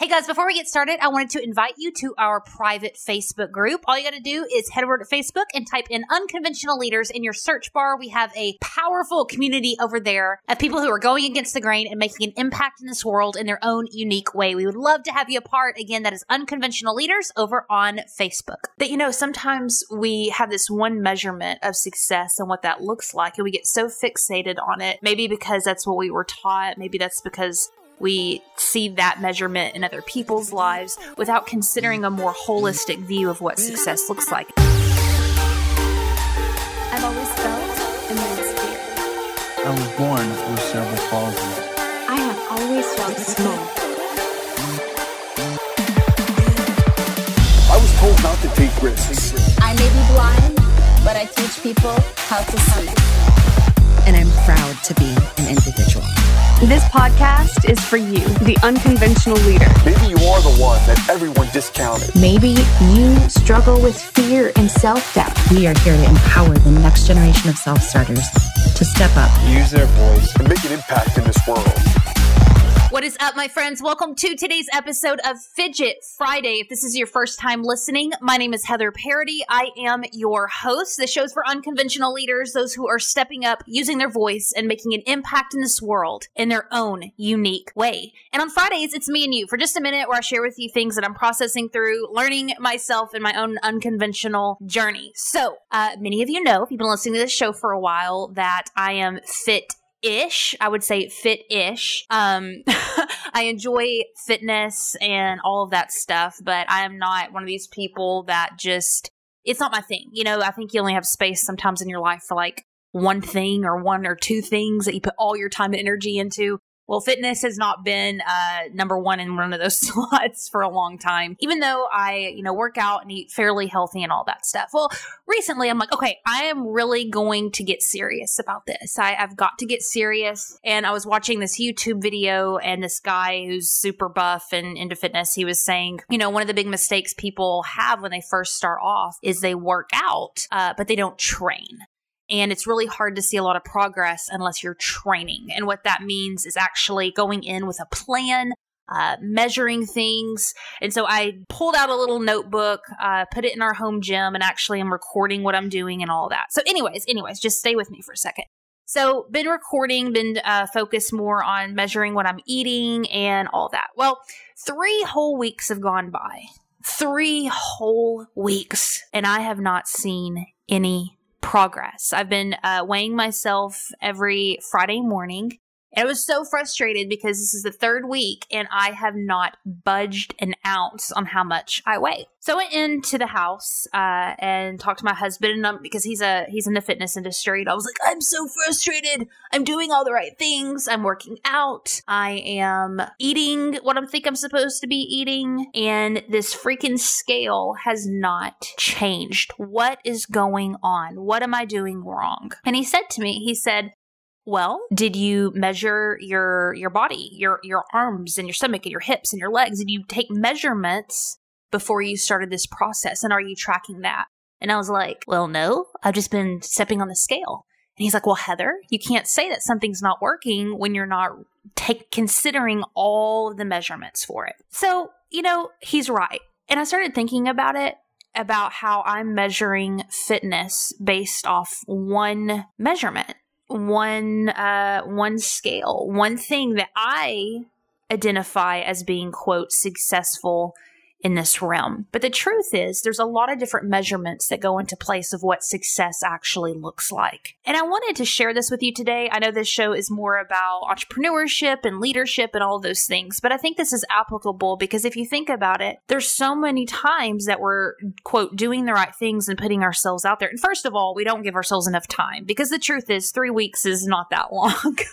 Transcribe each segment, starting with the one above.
Hey guys, before we get started, I wanted to invite you to our private Facebook group. All you got to do is head over to Facebook and type in unconventional leaders in your search bar. We have a powerful community over there of people who are going against the grain and making an impact in this world in their own unique way. We would love to have you a part. Again, that is unconventional leaders over on Facebook. That, you know, sometimes we have this one measurement of success and what that looks like, and we get so fixated on it. Maybe because that's what we were taught. Maybe that's because we see that measurement in other people's lives without considering a more holistic view of what success looks like. I've always felt immense fear. I was born with cerebral palsy. I have always felt small. I was told not to take risks. I may be blind, but I teach people how to see. And I'm proud to be an individual. This podcast is for you, the unconventional leader. Maybe you are the one that everyone discounted. Maybe you struggle with fear and self doubt. We are here to empower the next generation of self starters to step up, Use their voice. and make an impact in this world. What is up, my friends? Welcome to today's episode of Fidget Friday. If this is your first time listening, my name is Heather Parady. I am your host. The show's for unconventional leaders, those who are stepping up, using their voice, and making an impact in this world in their own unique way. And on Fridays, it's me and you for just a minute where I share with you things that I'm processing through, learning myself in my own unconventional journey. So, uh, many of you know, if you've been listening to this show for a while, that I am fit ish. I would say fit ish. Um, I enjoy fitness and all of that stuff, but I am not one of these people that just, it's not my thing. You know, I think you only have space sometimes in your life for like one thing or one or two things that you put all your time and energy into. Well, fitness has not been uh, number one in one of those slots for a long time, even though I, you know, work out and eat fairly healthy and all that stuff. Well, recently I'm like, okay, I am really going to get serious about this. I, I've got to get serious. And I was watching this YouTube video, and this guy who's super buff and into fitness, he was saying, you know, one of the big mistakes people have when they first start off is they work out, uh, but they don't train. And it's really hard to see a lot of progress unless you're training. And what that means is actually going in with a plan, uh, measuring things. And so I pulled out a little notebook, uh, put it in our home gym, and actually I'm recording what I'm doing and all that. So, anyways, anyways, just stay with me for a second. So, been recording, been uh, focused more on measuring what I'm eating and all that. Well, three whole weeks have gone by. Three whole weeks, and I have not seen any progress. I've been uh, weighing myself every Friday morning. I was so frustrated because this is the third week and I have not budged an ounce on how much I weigh. So I went into the house uh, and talked to my husband and um, because he's a he's in the fitness industry. And I was like, I'm so frustrated. I'm doing all the right things. I'm working out. I am eating what I think I'm supposed to be eating, and this freaking scale has not changed. What is going on? What am I doing wrong? And he said to me, he said, well, did you measure your your body, your your arms and your stomach and your hips and your legs? Did you take measurements before you started this process and are you tracking that? And I was like, "Well, no. I've just been stepping on the scale." And he's like, "Well, Heather, you can't say that something's not working when you're not take considering all of the measurements for it." So, you know, he's right. And I started thinking about it about how I'm measuring fitness based off one measurement one uh one scale. One thing that i identify as being quote successful in this realm. But the truth is there's a lot of different measurements that go into place of what success actually looks like. And i wanted to share this with you today. I know this show is more about entrepreneurship and leadership and all those things but i think this is applicable because if you think about it there's so many times that we're quote doing the right things and putting ourselves out there. And first of all we don't give ourselves enough time because the truth is three weeks is not that long.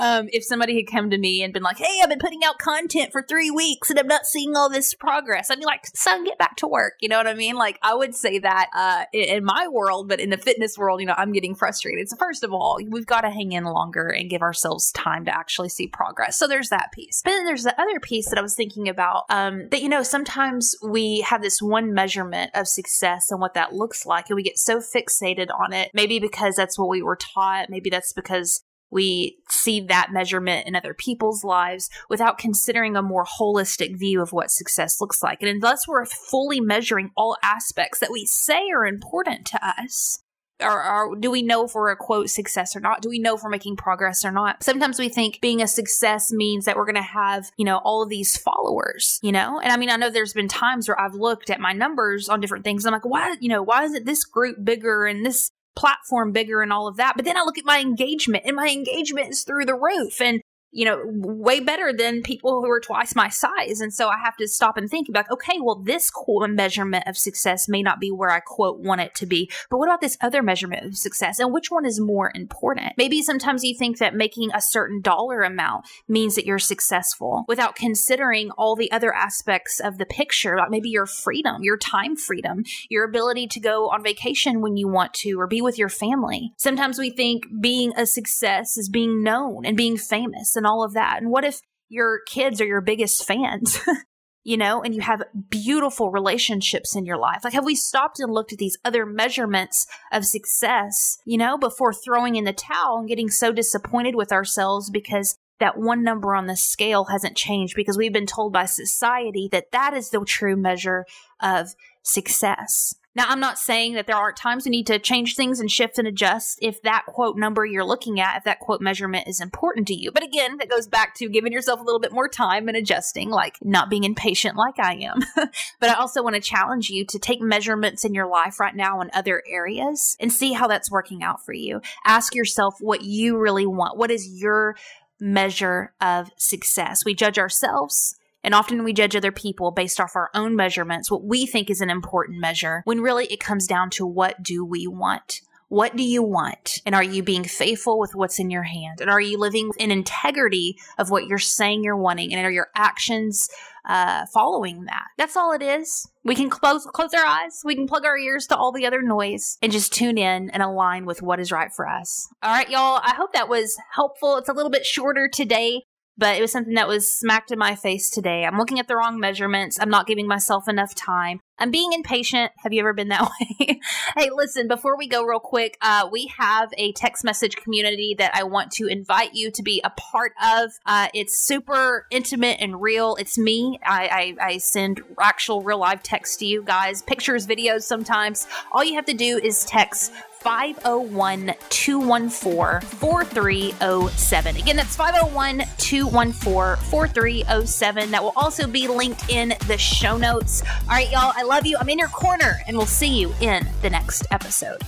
Um, if somebody had come to me and been like hey i've been putting out content for three weeks and i'm not seeing all this progress. I mean, like son get back to work. You know what i mean? Like i would say that uh, in, my world but in the fitness world you know i'm getting frustrated. So first of all we've got to hang in longer and give ourselves time to actually see progress. So there's that piece. But then there's the other piece that i was thinking about um, that you know sometimes we have this one measurement of success and what that looks like and we get so fixated on it. Maybe because that's what we were taught. Maybe that's because we see that measurement in other people's lives without considering a more holistic view of what success looks like. And unless we're fully measuring all aspects that we say are important to us, or, or, do we know if we're a quote success or not? Do we know if we're making progress or not? Sometimes we think being a success means that we're going to have, you know, all of these followers, you know? And I mean, I know there's been times where I've looked at my numbers on different things. I'm like, why, you know, why isn't this group bigger and this platform bigger and all of that. But then I look at my engagement and my engagement is through the roof. And you know, way better than people who are twice my size. And so I have to stop and think about, okay, well, this measurement of success may not be where I quote want it to be, but what about this other measurement of success? And which one is more important? Maybe sometimes you think that making a certain dollar amount means that you're successful without considering all the other aspects of the picture, like maybe your freedom, your time freedom, your ability to go on vacation when you want to or be with your family. Sometimes we think being a success is being known and being famous. And and all of that. And what if your kids are your biggest fans? you know, and you have beautiful relationships in your life. Like, have we stopped and looked at these other measurements of success, you know, before throwing in the towel and getting so disappointed with ourselves because that one number on the scale hasn't changed because we've been told by society that that is the true measure of success. Now, I'm not saying that there aren't times we need to change things and shift and adjust if that quote number you're looking at, if that quote measurement is important to you. But again, that goes back to giving yourself a little bit more time and adjusting, like not being impatient like I am. but I also want to challenge you to take measurements in your life right now in other areas and see how that's working out for you. Ask yourself what you really want. What is your measure of success? We judge ourselves and often we judge other people based off our own measurements, what we think is an important measure, when really it comes down to what do we want? What do you want? And are you being faithful with what's in your hand? And are you living in integrity of what you're saying you're wanting? And are your actions uh, following that? That's all it is. We can close close our eyes. We can plug our ears to all the other noise and just tune in and align with what is right for us. All right, y'all. I hope that was helpful. It's a little bit shorter today but it was something that was smacked in my face today. I'm looking at the wrong measurements. I'm not giving myself enough time. I'm being impatient. Have you ever been that way? hey, listen, before we go real quick, uh, we have a text message community that I want to invite you to be a part of. Uh, it's super intimate and real. It's me. I, I, I send actual real live text to you guys, pictures, videos sometimes. All you have to do is text 501 214 4307. Again, that's 501 214 4307. That will also be linked in the show notes. All right, y'all, I love you. I'm in your corner, and we'll see you in the next episode.